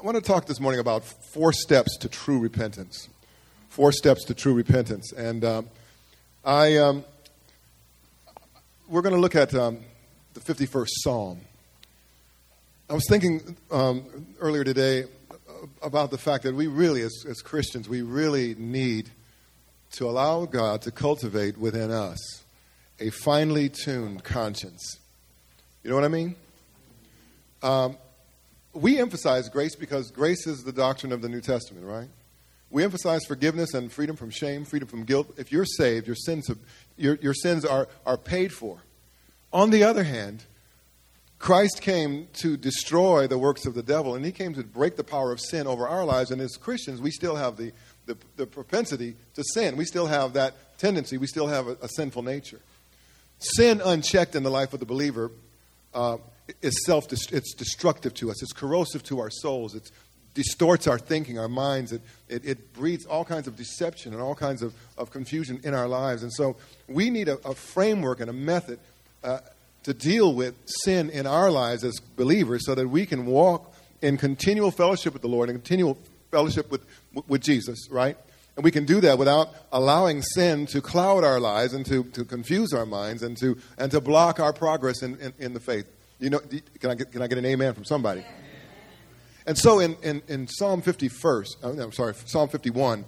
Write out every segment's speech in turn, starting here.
I want to talk this morning about four steps to true repentance. Four steps to true repentance. And um, I, um, we're going to look at um, the 51st Psalm. I was thinking um, earlier today about the fact that we really, as, as Christians, we really need to allow God to cultivate within us a finely tuned conscience. You know what I mean? Um, we emphasize grace because grace is the doctrine of the New Testament, right? We emphasize forgiveness and freedom from shame, freedom from guilt. If you're saved, your sins, have, your, your sins are, are paid for. On the other hand, Christ came to destroy the works of the devil, and he came to break the power of sin over our lives. And as Christians, we still have the, the, the propensity to sin. We still have that tendency. We still have a, a sinful nature. Sin unchecked in the life of the believer uh, is self it's destructive to us. It's corrosive to our souls. It distorts our thinking, our minds. It, it, it, breeds all kinds of deception and all kinds of, of confusion in our lives. And so we need a, a framework and a method uh, to deal with sin in our lives as believers so that we can walk in continual fellowship with the Lord and continual fellowship with, with Jesus, right? And we can do that without allowing sin to cloud our lives and to, to confuse our minds and to, and to block our progress in, in, in the faith. You know, can I get, can I get an amen from somebody? And so in, in, in Psalm 51st, oh, no, I'm sorry, Psalm 51,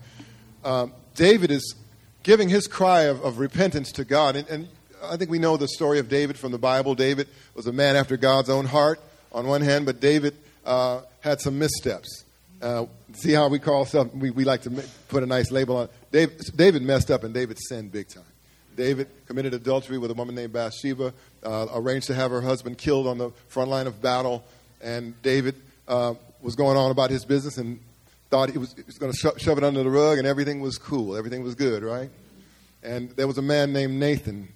um, David is giving his cry of, of repentance to God. And, and, I think we know the story of David from the Bible. David was a man after God's own heart on one hand, but David uh, had some missteps. Uh, see how we call stuff, we, we like to put a nice label on David, David messed up and David sinned big time. David committed adultery with a woman named Bathsheba, uh, arranged to have her husband killed on the front line of battle, and David uh, was going on about his business and thought he was, was going to sho- shove it under the rug, and everything was cool, everything was good, right? And there was a man named Nathan,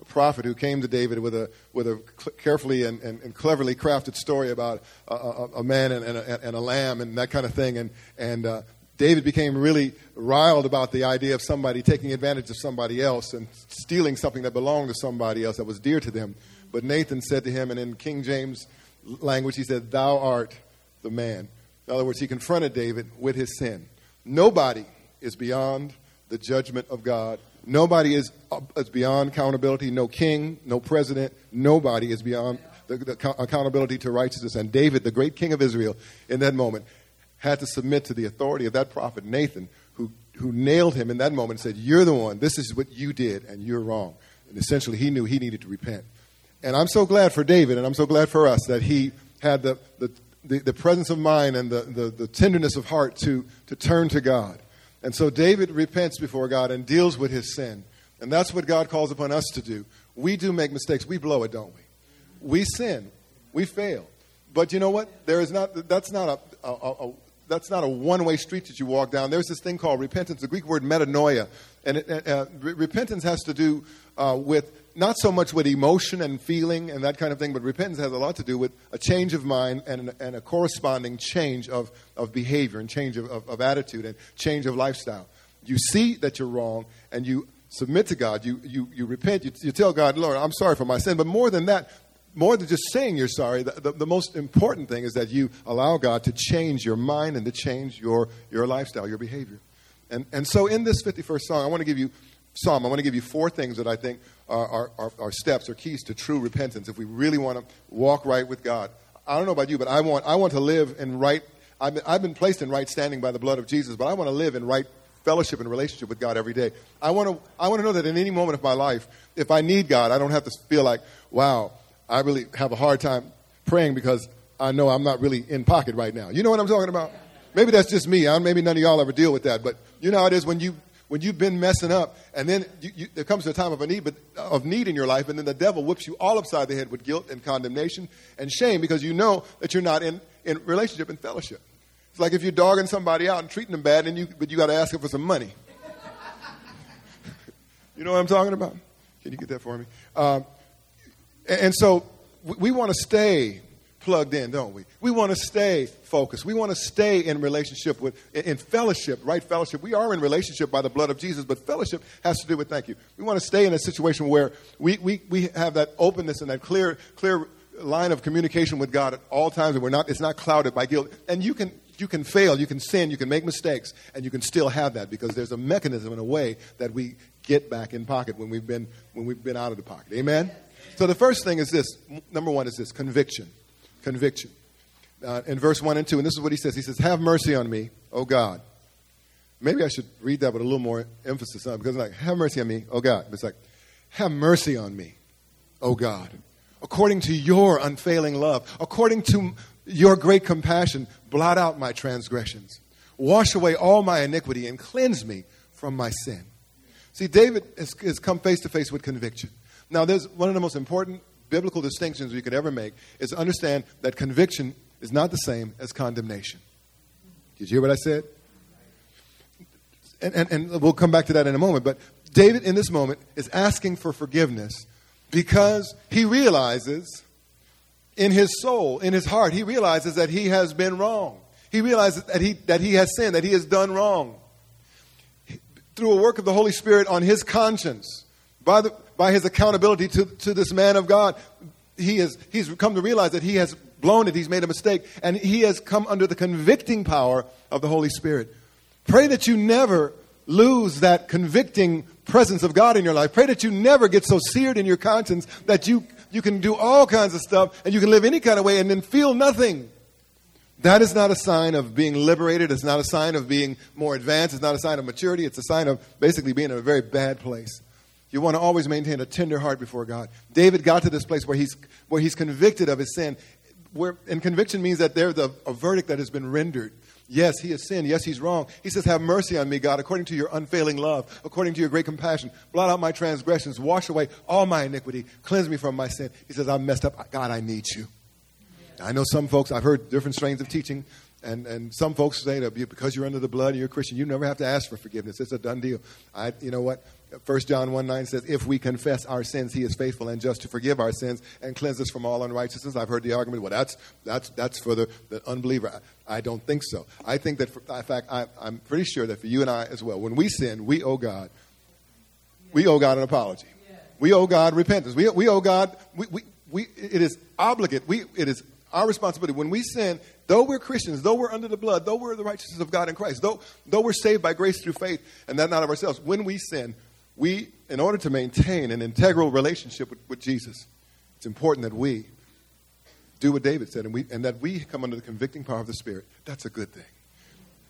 a prophet, who came to David with a with a carefully and, and, and, cleverly crafted story about a, a, a man and, and, a, and, a, lamb and that kind of thing, and and uh, David became really riled about the idea of somebody taking advantage of somebody else and stealing something that belonged to somebody else that was dear to them. But Nathan said to him, and in King James language, he said, Thou art the man. In other words, he confronted David with his sin. Nobody is beyond the judgment of God. Nobody is, is beyond accountability. No king, no president, nobody is beyond the, the accountability to righteousness. And David, the great king of Israel, in that moment, had to submit to the authority of that prophet, Nathan, who, who nailed him in that moment and said, You're the one. This is what you did, and you're wrong. And essentially, he knew he needed to repent. And I'm so glad for David, and I'm so glad for us that he had the, the, the, the presence of mind and the, the, the tenderness of heart to, to turn to God. And so David repents before God and deals with his sin. And that's what God calls upon us to do. We do make mistakes. We blow it, don't we? We sin. We fail. But you know what? There is not, that's not a, a, a that's not a one-way street that you walk down. There's this thing called repentance, the Greek word metanoia, and it, uh, re- repentance has to do uh, with not so much with emotion and feeling and that kind of thing, but repentance has a lot to do with a change of mind and, and a corresponding change of, of behavior and change of, of, of attitude and change of lifestyle. You see that you're wrong and you submit to God. You, you, you repent. You, you tell God, Lord, I'm sorry for my sin. But more than that, more than just saying you're sorry, the, the, the, most important thing is that you allow God to change your mind and to change your, your lifestyle, your behavior. And, and so in this 51st song, I want to give you, Psalm, I want to give you four things that I think are, are, are, are steps or keys to true repentance if we really want to walk right with God. I don't know about you, but I want, I want to live in right, I've been, I've been placed in right standing by the blood of Jesus, but I want to live in right fellowship and relationship with God every day. I want to, I want to know that in any moment of my life, if I need God, I don't have to feel like, wow, I really have a hard time praying because I know I'm not really in pocket right now. You know what I'm talking about? Maybe that's just me. I, maybe none of y'all ever deal with that. But you know how it is when you when you've been messing up, and then you, you, there comes a time of a need, but, of need in your life, and then the devil whips you all upside the head with guilt and condemnation and shame because you know that you're not in, in relationship and fellowship. It's like if you're dogging somebody out and treating them bad, and you, but you got to ask them for some money. you know what I'm talking about? Can you get that for me? Um, and so we want to stay plugged in, don't we? We want to stay focused. We want to stay in relationship with, in fellowship, right? Fellowship. We are in relationship by the blood of Jesus, but fellowship has to do with, thank you. We want to stay in a situation where we, we, we have that openness and that clear, clear line of communication with God at all times, and we're not, it's not clouded by guilt. And you can, you can fail, you can sin, you can make mistakes, and you can still have that because there's a mechanism and a way that we get back in pocket when we've been, when we've been out of the pocket. Amen? So the first thing is this number one is this conviction. Conviction. Uh, in verse 1 and 2, and this is what he says He says, Have mercy on me, O God. Maybe I should read that with a little more emphasis on it because, it's like, have mercy on me, O God. It's like, have mercy on me, O God according to your unfailing love, according to your great compassion, blot out my transgressions. Wash away all my iniquity and cleanse me from my sin. See, David has, has come face to face with conviction. Now, there's one of the most important biblical distinctions we could ever make is to understand that conviction is not the same as condemnation. Did you hear what I said? And, and, and we'll come back to that in a moment. But David, in this moment, is asking for forgiveness because he realizes in his soul, in his heart, he realizes that he has been wrong. He realizes that he, that he has sinned, that he has done wrong. Through a work of the Holy Spirit on his conscience, by, the, by his accountability to, to this man of God, he has, he's come to realize that he has blown it, he's made a mistake, and he has come under the convicting power of the Holy Spirit. Pray that you never lose that convicting presence of God in your life. Pray that you never get so seared in your conscience that you, you can do all kinds of stuff and you can live any kind of way and then feel nothing. That is not a sign of being liberated. It's not a sign of being more advanced. It's not a sign of maturity. It's a sign of basically being in a very bad place. You want to always maintain a tender heart before God. David got to this place where he's, where he's convicted of his sin. Where, and conviction means that there's a, a verdict that has been rendered. Yes, he has sinned. Yes, he's wrong. He says, Have mercy on me, God, according to your unfailing love, according to your great compassion. Blot out my transgressions, wash away all my iniquity, cleanse me from my sin. He says, I'm messed up. God, I need you. I know some folks, I've heard different strains of teaching, and, and some folks say that because you're under the blood and you're a Christian, you never have to ask for forgiveness. It's a done deal. I, you know what? 1 John 1 9 says, If we confess our sins, he is faithful and just to forgive our sins and cleanse us from all unrighteousness. I've heard the argument, well, that's, that's, that's for the, the unbeliever. I, I don't think so. I think that, for, in fact, I, I'm pretty sure that for you and I as well, when we sin, we owe God. We owe God an apology. We owe God repentance. We, we owe God, we, we, we, it is obligate. We, it is our responsibility. When we sin, though we're Christians, though we're under the blood, though we're the righteousness of God in Christ, though, though we're saved by grace through faith, and that not of ourselves, when we sin, we, in order to maintain an integral relationship with, with Jesus, it's important that we do what David said and, we, and that we come under the convicting power of the Spirit. That's a good thing.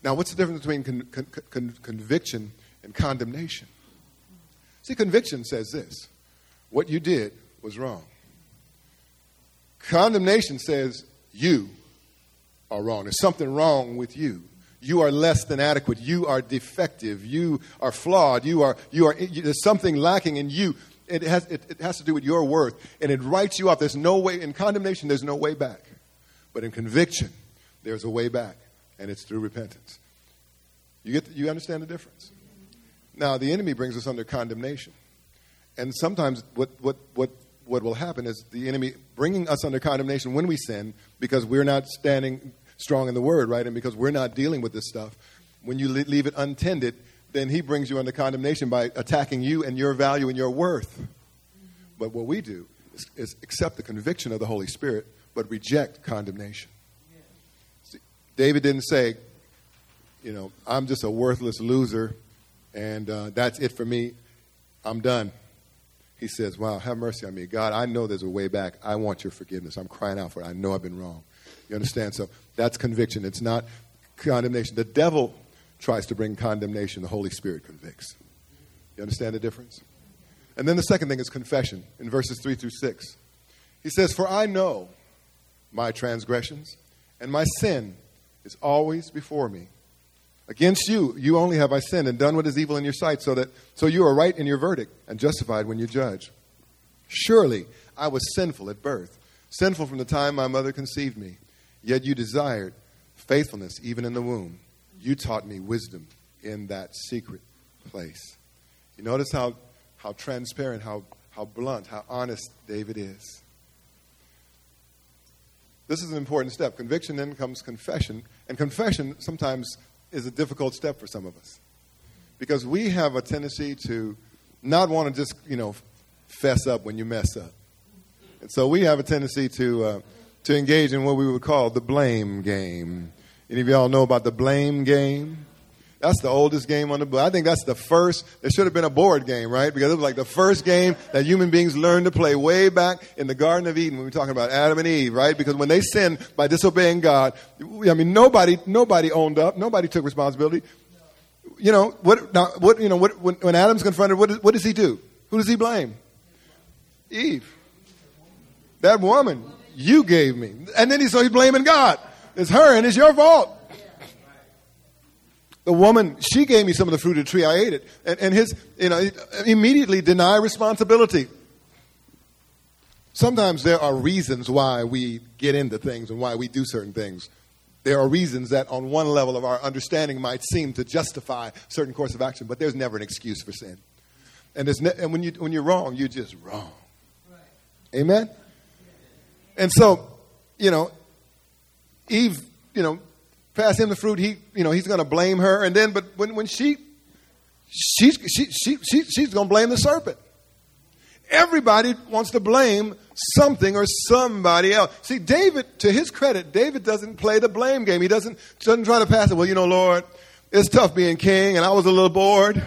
Now, what's the difference between con, con, con, conviction and condemnation? See, conviction says this what you did was wrong. Condemnation says you are wrong. There's something wrong with you. You are less than adequate. You are defective. You are flawed. You are, you are, there's something lacking in you. It has, it, it has to do with your worth. And it writes you off. There's no way, in condemnation, there's no way back. But in conviction, there's a way back. And it's through repentance. You, get, the, you understand the difference? Now, the enemy brings us under condemnation. And sometimes what, what, what, what will happen is the enemy bringing us under condemnation when we sin because we're not standing strong in the word, right? And because we're not dealing with this stuff, when you leave it untended, then he brings you under condemnation by attacking you and your value and your worth. But what we do is, is accept the conviction of the Holy Spirit, but reject condemnation. See, David didn't say, you know, I'm just a worthless loser, and uh, that's it for me. I'm done. He says, Wow, have mercy on me. God, I know there's a way back. I want your forgiveness. I'm crying out for it. I know I've been wrong. You understand? So that's conviction. It's not condemnation. The devil tries to bring condemnation, the Holy Spirit convicts. You understand the difference? And then the second thing is confession in verses 3 through 6. He says, For I know my transgressions, and my sin is always before me. Against you, you only have I sinned and done what is evil in your sight, so that so you are right in your verdict and justified when you judge. Surely I was sinful at birth, sinful from the time my mother conceived me. Yet you desired faithfulness even in the womb. You taught me wisdom in that secret place. You notice how, how transparent, how, how blunt, how honest David is. This is an important step. Conviction then comes confession. And confession sometimes is a difficult step for some of us. Because we have a tendency to not want to just, you know, fess up when you mess up. And so we have a tendency to, uh, to engage in what we would call the blame game. Any of y'all know about the blame game? That's the oldest game on the board. I think that's the first. There should have been a board game, right? Because it was like the first game that human beings learned to play way back in the Garden of Eden when we're talking about Adam and Eve, right? Because when they sinned by disobeying God, I mean, nobody, nobody owned up. Nobody took responsibility. You know, what, now, what, you know, what, when, when Adam's confronted, what, what does he do? Who does he blame? Eve. That woman you gave me. And then he, so he's blaming God. It's her and it's your fault the woman, she gave me some of the fruit of the tree, I ate it. And, and his, you know, immediately deny responsibility. Sometimes there are reasons why we get into things and why we do certain things. There are reasons that, on one level of our understanding, might seem to justify certain course of action, but there's never an excuse for sin. And, ne- and when, you, when you're wrong, you're just wrong. Right. Amen? And so, you know, Eve, you know, pass him the fruit, he, you know, he's going to blame her. And then, but when, when she, she's, she, she, she, she's going to blame the serpent. Everybody wants to blame something or somebody else. See, David, to his credit, David doesn't play the blame game. He doesn't, doesn't try to pass it. Well, you know, Lord, it's tough being king, and I was a little bored.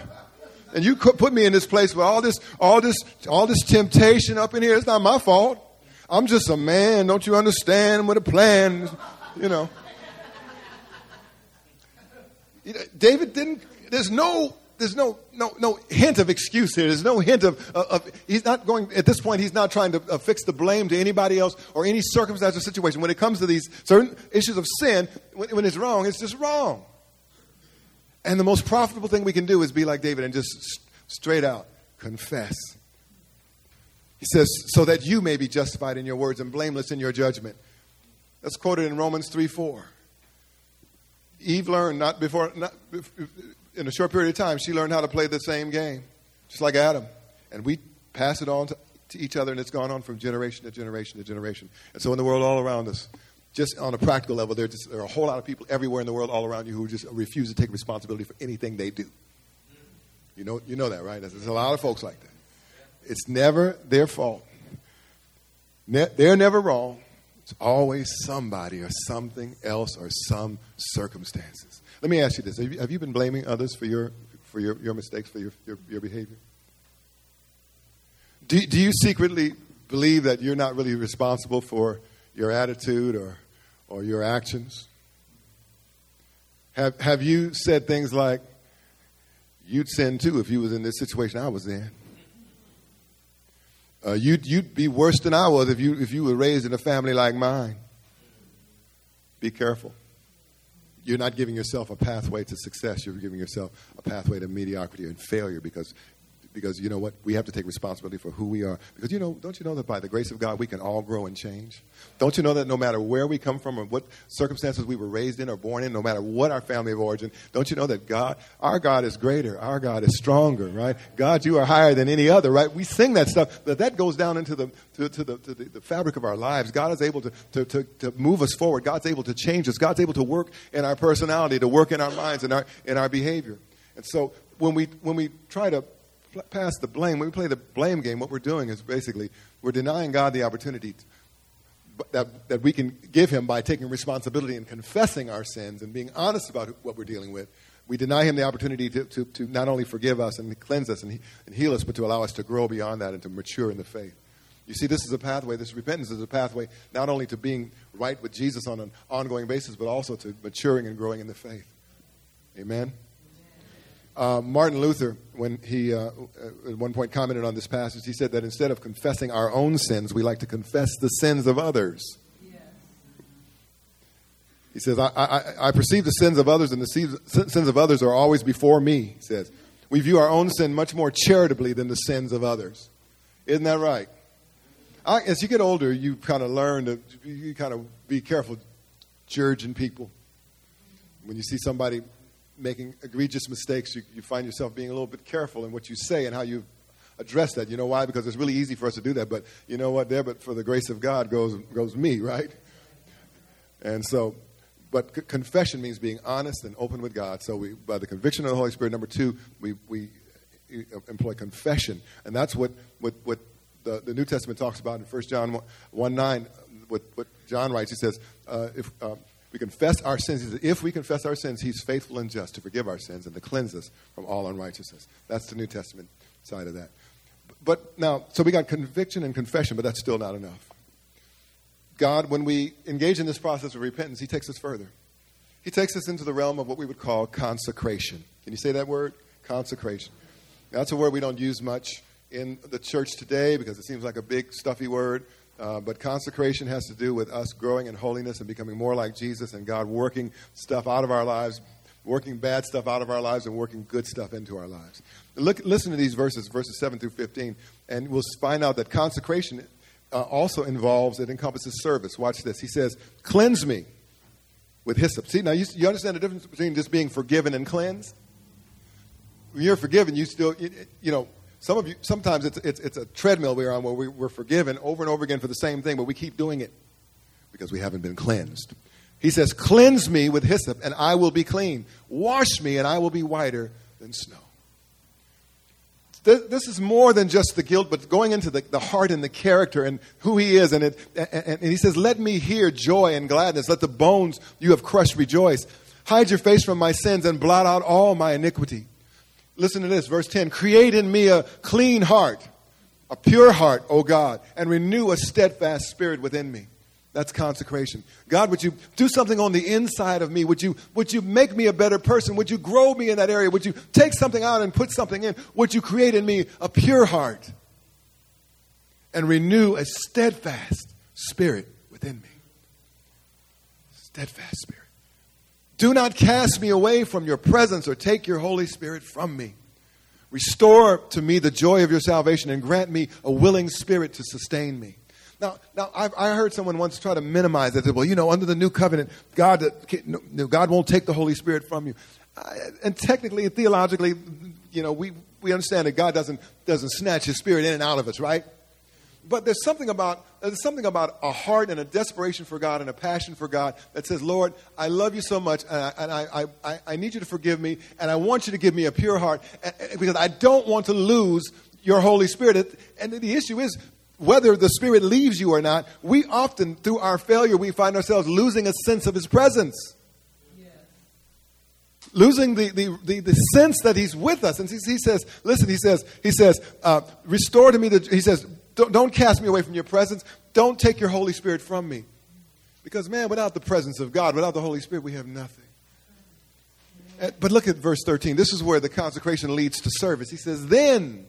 And you put me in this place with all this, all this, all this temptation up in here. It's not my fault. I'm just a man. Don't you understand? With a plan, you know. David didn't, there's no, there's no, no, no hint of excuse here. There's no hint of, of, he's not going, at this point, he's not trying to uh, fix the blame to anybody else or any circumstance or situation. When it comes to these certain issues of sin, when, when it's wrong, it's just wrong. And the most profitable thing we can do is be like David and just straight out confess. He says, so that you may be justified in your words and blameless in your judgment. That's quoted in Romans 3 4. Eve learned not before, not, in a short period of time, she learned how to play the same game, just like Adam. And we pass it on to, to each other, and it's gone on from generation to generation to generation. And so, in the world all around us, just on a practical level, there, just, there are a whole lot of people everywhere in the world all around you who just refuse to take responsibility for anything they do. You know, you know that, right? There's a lot of folks like that. It's never their fault. Ne- they're never wrong. It's always somebody or something else or some circumstances. Let me ask you this have you, have you been blaming others for your, for your, your mistakes, for your, your, your behavior? Do, do you secretly believe that you're not really responsible for your attitude or, or your actions? Have, have you said things like, you'd sin too if you was in this situation I was in? Uh, you'd, you'd be worse than I was if you, if you were raised in a family like mine. Be careful. You're not giving yourself a pathway to success. You're giving yourself a pathway to mediocrity and failure because because you know what? We have to take responsibility for who we are. Because you know, don't you know that by the grace of God we can all grow and change? Don't you know that no matter where we come from or what circumstances we were raised in or born in, no matter what our family of origin, don't you know that God, our God is greater, our God is stronger, right? God, you are higher than any other, right? We sing that stuff, but that goes down into the to, to the, to the, the, fabric of our lives. God is able to, to, to, to move us forward. God's able to change us. God's able to work in our personality, to work in our minds, and our in our behavior. And so when we when we try to pass the blame, when we play the blame game, what we're doing is basically we're denying God the opportunity to, that, that we can give Him by taking responsibility and confessing our sins and being honest about what we're dealing with. We deny Him the opportunity to, to, to not only forgive us and cleanse us and, and heal us, but to allow us to grow beyond that and to mature in the faith. You see, this is a pathway, this repentance is a pathway not only to being right with Jesus on an ongoing basis, but also to maturing and growing in the faith. Amen? Uh, Martin Luther, when he uh, at one point commented on this passage, he said that instead of confessing our own sins, we like to confess the sins of others. He says, I, I, I, perceive the sins of others, and the sins of others are always before me, he says. We view our own sin much more charitably than the sins of others. Isn't that right? I, as you get older, you kind of learn to you kind of be careful judging people. When you see somebody making egregious mistakes, you, you find yourself being a little bit careful in what you say and how you address that. You know why? Because it's really easy for us to do that. But you know what? There, but for the grace of God goes goes me, right? And so, but c- confession means being honest and open with God. So we, by the conviction of the Holy Spirit, number two, we we employ confession, and that's what what what the, the New Testament talks about in 1 John 1, 1 9, what, what John writes, he says, uh, if uh, we confess our sins, says, if we confess our sins, he's faithful and just to forgive our sins and to cleanse us from all unrighteousness. That's the New Testament side of that. But now, so we got conviction and confession, but that's still not enough. God, when we engage in this process of repentance, he takes us further. He takes us into the realm of what we would call consecration. Can you say that word? Consecration. That's a word we don't use much in the church today because it seems like a big, stuffy word. Uh, but consecration has to do with us growing in holiness and becoming more like Jesus and God working stuff out of our lives, working bad stuff out of our lives and working good stuff into our lives. Look, listen to these verses, verses 7 through 15, and we'll find out that consecration uh, also involves, it encompasses service. Watch this. He says, Cleanse me with hyssop. See, now you, you understand the difference between just being forgiven and cleansed? When you're forgiven, you still, you, you know, some of you, sometimes it's, it's, it's a treadmill we're on where we, we're forgiven over and over again for the same thing, but we keep doing it because we haven't been cleansed. He says, Cleanse me with hyssop, and I will be clean. Wash me, and I will be whiter than snow. This is more than just the guilt, but going into the, the heart and the character and who he is. And, it, and, and he says, Let me hear joy and gladness. Let the bones you have crushed rejoice. Hide your face from my sins and blot out all my iniquity. Listen to this, verse 10 Create in me a clean heart, a pure heart, O God, and renew a steadfast spirit within me. That's consecration. God, would you do something on the inside of me? Would you, would you make me a better person? Would you grow me in that area? Would you take something out and put something in? Would you create in me a pure heart and renew a steadfast spirit within me? Steadfast spirit. Do not cast me away from your presence or take your Holy Spirit from me. Restore to me the joy of your salvation and grant me a willing spirit to sustain me. Now, now I've, I heard someone once try to minimize it. Well, you know, under the new covenant, God, uh, God won't take the Holy Spirit from you. And technically, and theologically, you know, we, we understand that God doesn't, doesn't snatch his spirit in and out of us, right? But there's something about there's something about a heart and a desperation for God and a passion for God that says, Lord, I love you so much, and I, and I, I, I need you to forgive me, and I want you to give me a pure heart, because I don't want to lose your Holy Spirit. And the issue is, whether the Spirit leaves you or not, we often, through our failure, we find ourselves losing a sense of His presence. Losing the, the, the, the, sense that He's with us. And he, he says, listen, He says, He says, uh, restore to me the, He says, don't, don't cast me away from your presence. Don't take your Holy Spirit from me. Because, man, without the presence of God, without the Holy Spirit, we have nothing. Uh, but look at verse 13. This is where the consecration leads to service. He says, Then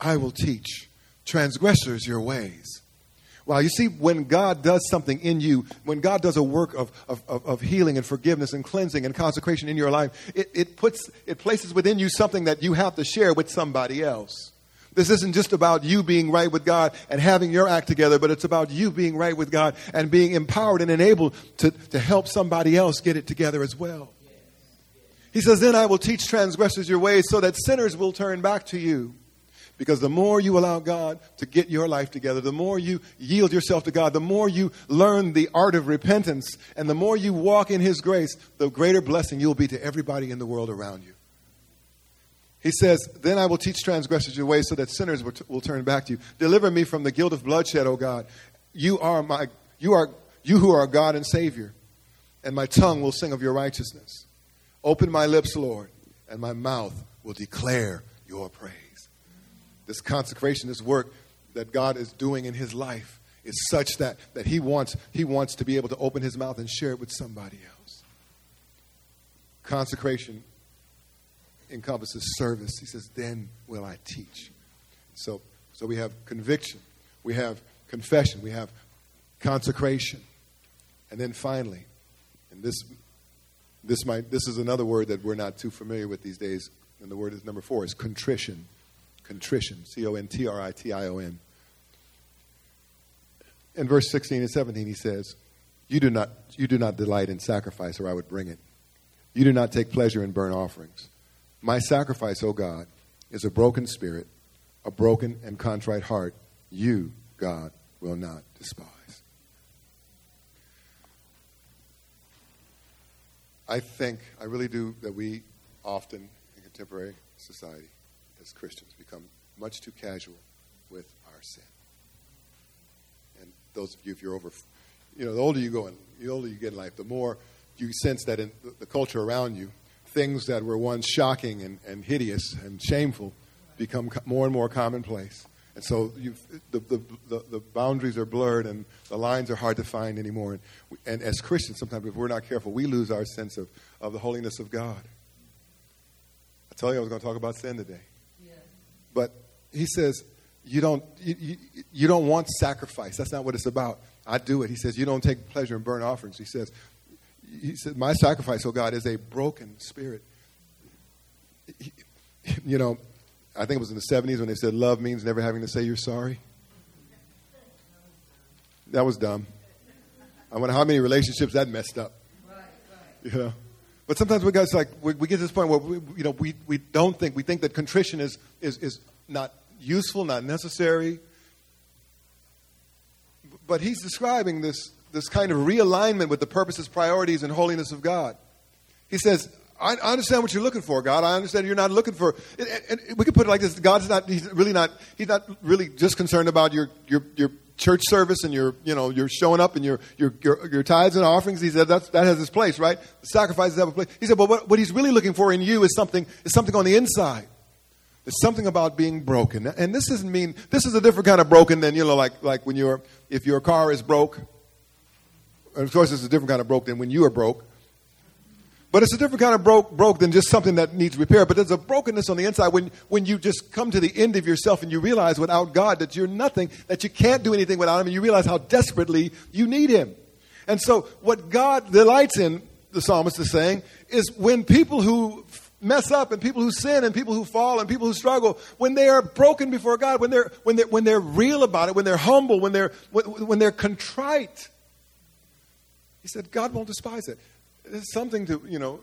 I will teach transgressors your ways. Well, you see, when God does something in you, when God does a work of, of, of healing and forgiveness and cleansing and consecration in your life, it, it, puts, it places within you something that you have to share with somebody else. This isn't just about you being right with God and having your act together, but it's about you being right with God and being empowered and enabled to, to help somebody else get it together as well. He says, Then I will teach transgressors your ways so that sinners will turn back to you. Because the more you allow God to get your life together, the more you yield yourself to God, the more you learn the art of repentance, and the more you walk in His grace, the greater blessing you'll be to everybody in the world around you. He says, Then I will teach transgressors your ways so that sinners will, t- will turn back to you. Deliver me from the guilt of bloodshed, O God. You are my, you are, you who are God and Savior, and my tongue will sing of your righteousness. Open my lips, Lord, and my mouth will declare your praise this consecration, this work that God is doing in his life is such that, that he, wants, he wants to be able to open his mouth and share it with somebody else. Consecration encompasses service. He says, Then will I teach. So, so we have conviction, we have confession, we have consecration. And then finally, and this, this, might, this is another word that we're not too familiar with these days, and the word is number four, is contrition contrition, C O N T R I T I O N. In verse 16 and 17, he says, you do, not, you do not delight in sacrifice, or I would bring it. You do not take pleasure in burnt offerings. My sacrifice, O God, is a broken spirit, a broken and contrite heart. You, God, will not despise. I think, I really do, that we often in contemporary society as Christians become much too casual with our sin. And those of you, if you're over, you know, the older you go in, the older you get in life, the more you sense that in the culture around you, things that were once shocking and, and hideous and shameful become more and more commonplace. And so the, the, the, the, boundaries are blurred and the lines are hard to find anymore. And, and as Christians, sometimes if we're not careful, we lose our sense of, of the holiness of God. I tell you I was going to talk about sin today. Yeah. But he says, you don't, you, you, you don't want sacrifice. That's not what it's about. I do it. He says, you don't take pleasure in burnt offerings. He says, he said, my sacrifice, oh God, is a broken spirit. You know, I think it was in the 70s when they said love means never having to say you're sorry. That was dumb. I wonder how many relationships that messed up. Right, right. You know? But sometimes we guys like we, we, get to this point where we, you know we, we don't think we think that contrition is, is is not useful, not necessary. But he's describing this this kind of realignment with the purposes, priorities, and holiness of God. He says, I, understand what you're looking for, God. I understand you're not looking for. And, and we could put it like this: God's not. He's really not. He's not really just concerned about your your your church service and your you know you're showing up and your your your, your tithes and offerings. He said that's, that has its place, right? The sacrifices have a place. He said, but what, what he's really looking for in you is something is something on the inside. There's something about being broken, and this doesn't mean this is a different kind of broken than you know like like when you're if your car is broke. Of course, it's a different kind of broke than when you are broke. But it's a different kind of broke, broke than just something that needs repair. But there's a brokenness on the inside when, when you just come to the end of yourself and you realize without God that you're nothing, that you can't do anything without Him, and you realize how desperately you need Him. And so, what God delights in, the psalmist is saying, is when people who mess up and people who sin and people who fall and people who struggle when they are broken before God when they're when they're when they're real about it when they're humble when they're when, when they're contrite he said God won't despise it it's something to, you know,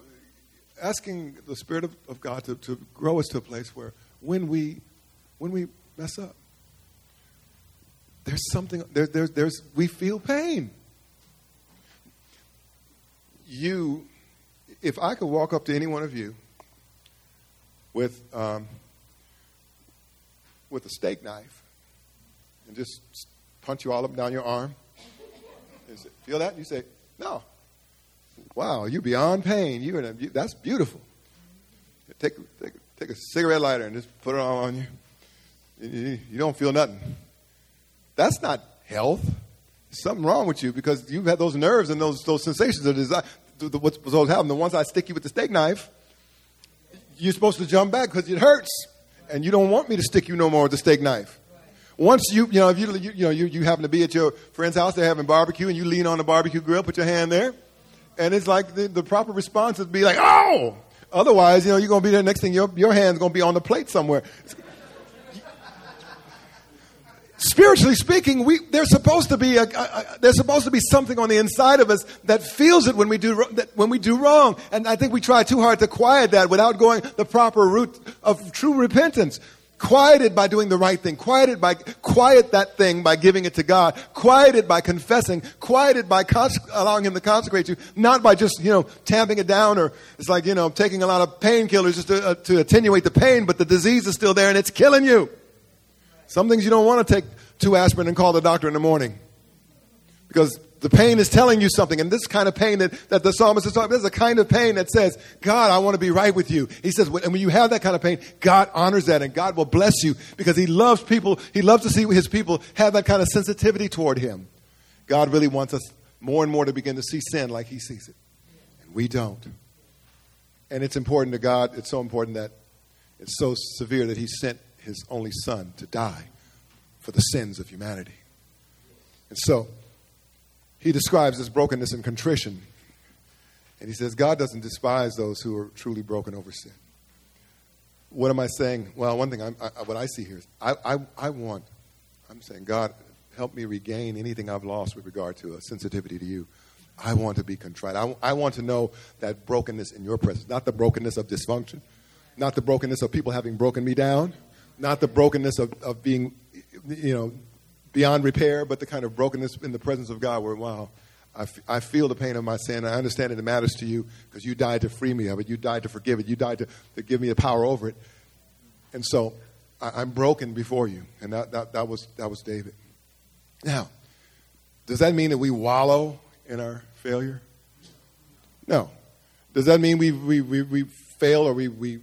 asking the Spirit of, of God to, to grow us to a place where when we, when we mess up, there's something, there, there, there's, we feel pain. You, if I could walk up to any one of you with, um, with a steak knife and just punch you all up down your arm, feel that? You say, no, Wow, you're beyond pain. You're in a, that's beautiful. Take, take, take a cigarette lighter and just put it on you. You, you don't feel nothing. That's not health. Something wrong with you because you've had those nerves and those, those sensations of desire. What's supposed to happen? The ones I stick you with the steak knife, you're supposed to jump back because it hurts. And you don't want me to stick you no more with the steak knife. Once you, you know, if you, you, you know, you, you happen to be at your friend's house, they're having barbecue, and you lean on the barbecue grill, put your hand there, and it's like the, the proper response is be like, oh! Otherwise, you know, you're going to be there. Next thing, your, your hand's going to be on the plate somewhere. Spiritually speaking, we, there's supposed to be a, a, a, there's supposed to be something on the inside of us that feels it when we do that, when we do wrong, and I think we try too hard to quiet that without going the proper route of true repentance. Quieted by doing the right thing. Quieted by, quiet that thing by giving it to God. Quieted by confessing. Quieted by cons- allowing Him to consecrate you. Not by just, you know, tamping it down or it's like, you know, taking a lot of painkillers just to, uh, to attenuate the pain, but the disease is still there and it's killing you. Some things you don't want to take two aspirin and call the doctor in the morning. Because the pain is telling you something. And this kind of pain that, that the psalmist is talking about, is a kind of pain that says, God, I want to be right with you. He says, and when you have that kind of pain, God honors that and God will bless you because he loves people. He loves to see his people have that kind of sensitivity toward him. God really wants us more and more to begin to see sin like he sees it. And we don't. And it's important to God, it's so important that it's so severe that he sent his only son to die for the sins of humanity. And so, he describes this brokenness and contrition. And he says, God doesn't despise those who are truly broken over sin. What am I saying? Well, one thing I, what I see here is I, I, I want, I'm saying, God, help me regain anything I've lost with regard to a sensitivity to you. I want to be contrite. I, I want to know that brokenness in your presence, not the brokenness of dysfunction, not the brokenness of people having broken me down, not the brokenness of, of being, you know, beyond repair, but the kind of brokenness in the presence of God where, wow, I, f- I feel the pain of my sin. I understand it matters to you because you died to free me of it. You died to forgive it. You died to, to give me the power over it. And so I, am broken before you. And that, that, that, was, that was David. Now, does that mean that we wallow in our failure? No. Does that mean we, we, we, we fail or we, we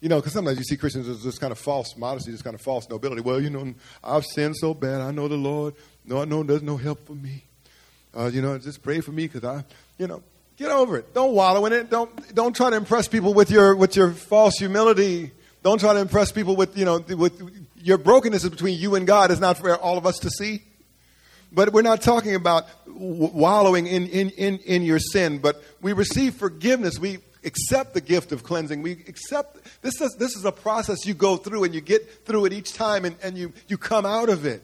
you know, because sometimes you see Christians as this kind of false modesty, this kind of false nobility. Well, you know, I've sinned so bad. I know the Lord. No, I know there's no help for me. Uh, you know, just pray for me because I, you know, get over it. Don't wallow in it. Don't don't try to impress people with your with your false humility. Don't try to impress people with you know with your brokenness is between you and God. Is not for all of us to see. But we're not talking about wallowing in, in, in, in your sin, but we receive forgiveness. We accept the gift of cleansing. We accept this is, this is a process you go through and you get through it each time and, and you, you come out of it.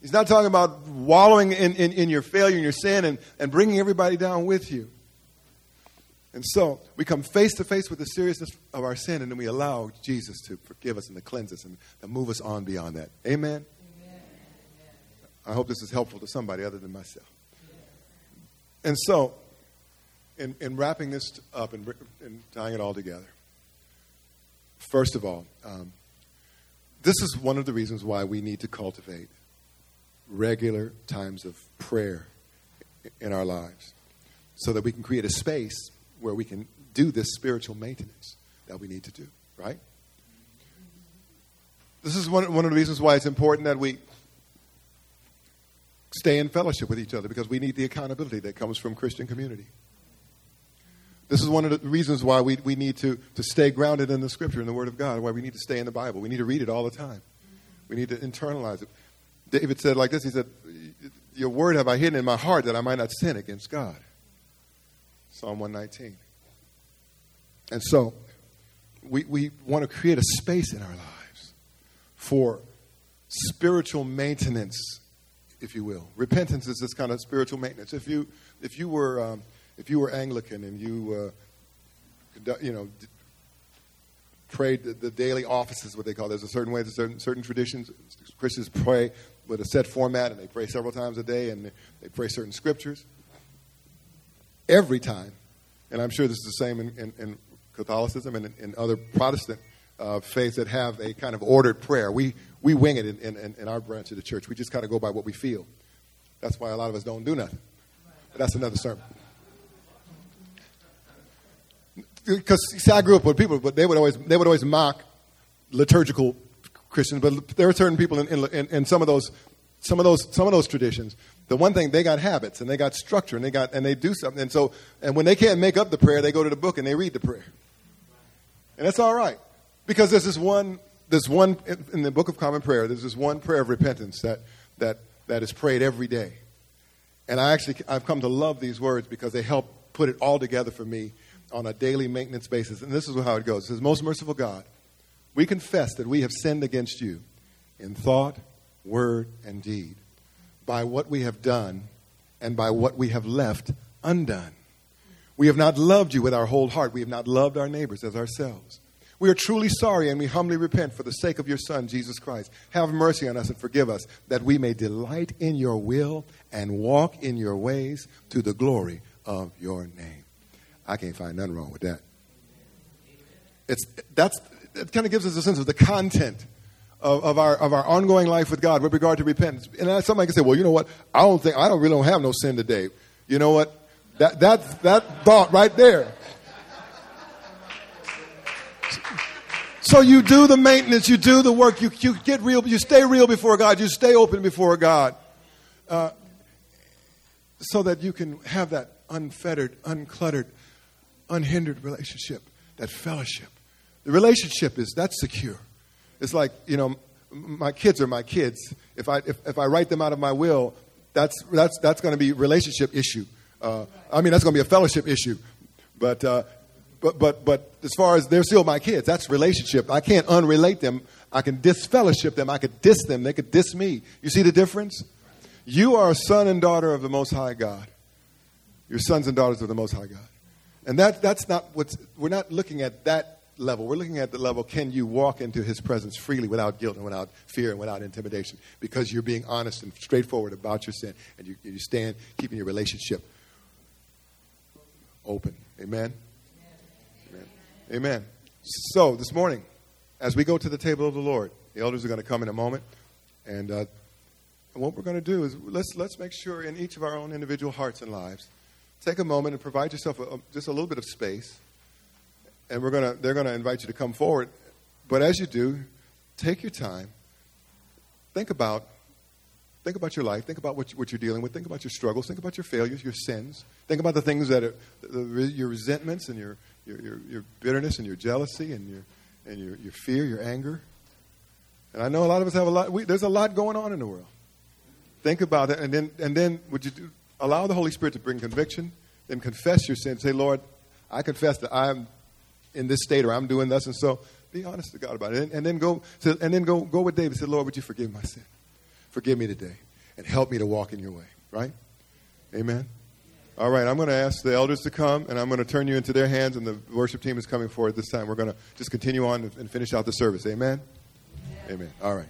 He's not talking about wallowing in, in, in your failure and your sin and, and bringing everybody down with you. And so we come face to face with the seriousness of our sin, and then we allow Jesus to forgive us and to cleanse us and to move us on beyond that. Amen? Amen. I hope this is helpful to somebody other than myself. And so, in, in wrapping this up and, and tying it all together, first of all, um, this is one of the reasons why we need to cultivate regular times of prayer in our lives so that we can create a space where we can do this spiritual maintenance that we need to do, right? This is one, one of the reasons why it's important that we stay in fellowship with each other because we need the accountability that comes from Christian community. This is one of the reasons why we, we need to, to stay grounded in the Scripture, in the Word of God, why we need to stay in the Bible. We need to read it all the time. We need to internalize it. David said like this He said, Your word have I hidden in my heart that I might not sin against God. Psalm 119. And so, we, we want to create a space in our lives for spiritual maintenance, if you will. Repentance is this kind of spiritual maintenance. If you, if you, were, um, if you were Anglican and you, uh, you know, prayed the, the, daily offices, what they call. It. There's a certain way, there's certain, certain traditions. Christians pray with a set format, and they pray several times a day, and they, pray certain scriptures. Every time, and I'm sure this is the same in, in, in Catholicism and in, in other Protestant uh, faiths that have a kind of ordered prayer. We, we wing it in, in, in our branch of the church. We just kind of go by what we feel. That's why a lot of us don't do nothing. But that's another sermon. Because see, I grew up with people, but they would always they would always mock liturgical Christians. But there are certain people in, in, in some of those some of those some of those traditions. The one thing they got habits and they got structure and they got and they do something. And so and when they can't make up the prayer, they go to the book and they read the prayer. And that's all right because there's this one there's one in the Book of Common Prayer. There's this one prayer of repentance that that that is prayed every day. And I actually I've come to love these words because they help put it all together for me on a daily maintenance basis. And this is how it goes. It says, Most merciful God, we confess that we have sinned against you in thought, word, and deed, by what we have done and by what we have left undone. We have not loved you with our whole heart. We have not loved our neighbors as ourselves. We are truly sorry and we humbly repent for the sake of your Son, Jesus Christ. Have mercy on us and forgive us, that we may delight in your will and walk in your ways to the glory of your name. I can't find nothing wrong with that. It's, that's, it kind of gives us a sense of the content of, of, our, of our ongoing life with God with regard to repentance. And somebody can say, well, you know what? I don't think, I don't really don't have no sin today. You know what? That, that, that thought right there. So you do the maintenance, you do the work, you, you get real, you stay real before God, you stay open before God, uh, so that you can have that unfettered, uncluttered unhindered relationship, that fellowship. The relationship is that's secure. It's like, you know, my kids are my kids. If I, if, if I write them out of my will, that's, that's, that's going to be relationship issue. Uh, I mean, that's going to be a fellowship issue. But, uh, but, but, but as far as they're still my kids, that's relationship. I can't unrelate them. I can disfellowship them. I could diss them. They could diss me. You see the difference? You are a son and daughter of the Most High God. You're sons and daughters of the Most High God. And that, that's not what's, we're not looking at that level. We're looking at the level can you walk into his presence freely without guilt and without fear and without intimidation because you're being honest and straightforward about your sin and you, you stand keeping your relationship open. Amen? Amen. Amen. So, this morning, as we go to the table of the Lord, the elders are going to come in a moment. And uh, what we're going to do is let's, let's make sure in each of our own individual hearts and lives, take a moment and provide yourself a, just a little bit of space. And we're gonna, they're going to invite you to come forward. But as you do, take your time. Think about, think about your life. Think about what, you, what you're dealing with. Think about your struggles. Think about your failures, your sins. Think about the things that are the, your resentments and your, your, your, your bitterness and your jealousy and your, and your, your fear, your anger. And I know a lot of us have a lot, we, there's a lot going on in the world. Think about it, and then, and then would you do, allow the Holy Spirit to bring conviction? Then confess your sin. Say, Lord, I confess that I'm in this state or I'm doing this. And so be honest to God about it. And, and then go and then go, go with David. Say, Lord, would you forgive my sin? Forgive me today and help me to walk in your way. Right? Amen. All right, I'm going to ask the elders to come, and I'm going to turn you into their hands, and the worship team is coming forward this time. We're going to just continue on and finish out the service. Amen? Amen. Amen. All right.